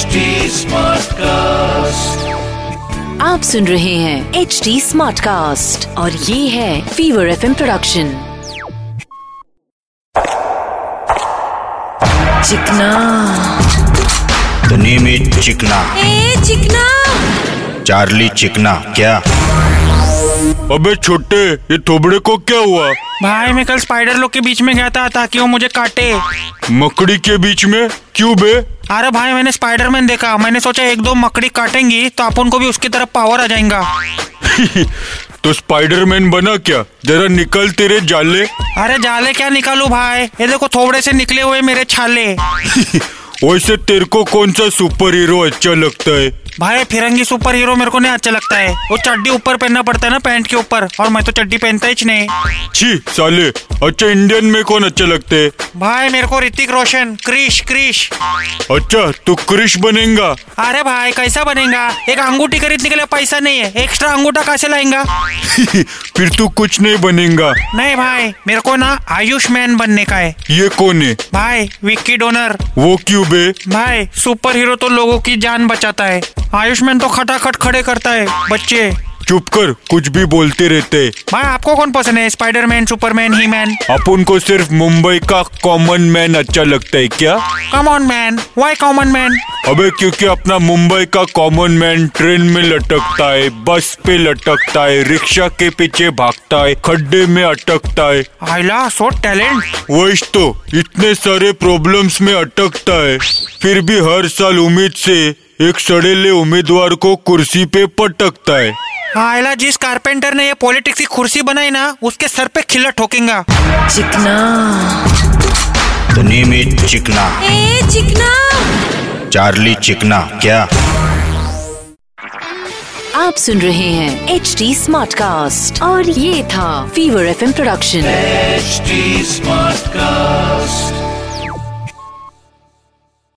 HD Smartcast. आप सुन रहे हैं एच डी स्मार्ट कास्ट और ये है फीवर एफ़ प्रोडक्शन चिकना। द नेम इज़ चिकना। ए चिकना। चार्ली चिकना क्या? अबे छोटे ये थोबड़े को क्या हुआ? भाई मैं कल स्पाइडर लोग के बीच में गया था ताकि वो मुझे काटे। मकड़ी के बीच में? क्यों बे? अरे भाई मैंने स्पाइडरमैन देखा। मैंने सोचा एक दो मकड़ी काटेंगी तो आप उनको भी उसकी तरफ़ पावर आ जाएगा। तो स्पाइडरमैन बना क्या? जरा निकल तेरे जाले। अरे जाले क्या निकालू भाई? ये देखो थोड़े से निकले हुए मेरे छाले। वैसे तेरे को कौन सा सुपर हीरो अच्छा लगता है? भाई फिरंगी सुपर हीरो मेरे को नहीं अच्छा लगता है। वो चड्डी ऊपर पहनना पड़ता है ना पैंट के ऊपर। और मैं तो चड्डी पहनता ही नहीं। छी साले अच्छा इंडियन में कौन अच्छा लगते है? भाई मेरे को ऋतिक रोशन क्रिश क्रिश। अच्छा तू क्रिश बनेगा? अरे भाई कैसा बनेगा? एक अंगूठी खरीदने के लिए पैसा नहीं है। एक्स्ट्रा अंगूठा कैसे लाएँगा? फिर तू कुछ नहीं बनेगा। नहीं भाई मेरे को ना आयुष्मान बनने का है। ये कौन है? भाई विक्की डोनर। वो क्यों बे? भाई सुपर हीरो तो लोगों की जान बचाता है। आयुष्मान तो खटाखट खड़े करता है बच्चे। चुप कर कुछ भी बोलते रहते। भाई आपको कौन पसंद है स्पाइडरमैन सुपरमैन ही मैन अपन को सिर्फ़ मुंबई का कॉमन मैन अच्छा लगता है क्या? Common man why common man अबे क्योंकि अपना मुंबई का कॉमन मैन ट्रेन में लटकता है बस पे लटकता है रिक्शा के पीछे भागता है खड्डे में अटकता है। आइला सो टैलेंट वही तो इतने सारे प्रॉब्लम्स में अटकता है। फिर भी हर साल उम्मीद से एक सड़ेले उम्मीदवार को कुर्सी पे पटकता है। आइला जिस कारपेंटर ने ये पॉलिटिक्स की कुर्सी बनाई ना उसके सर पे खिल्ला ठोकेगा। चिकना। द नेम इज़ चिकना। ए चिकना। चार्ली चिकना क्या? आप सुन रहे हैं एच डी स्मार्ट कास्ट और ये था fever FM production H smart Smartcast.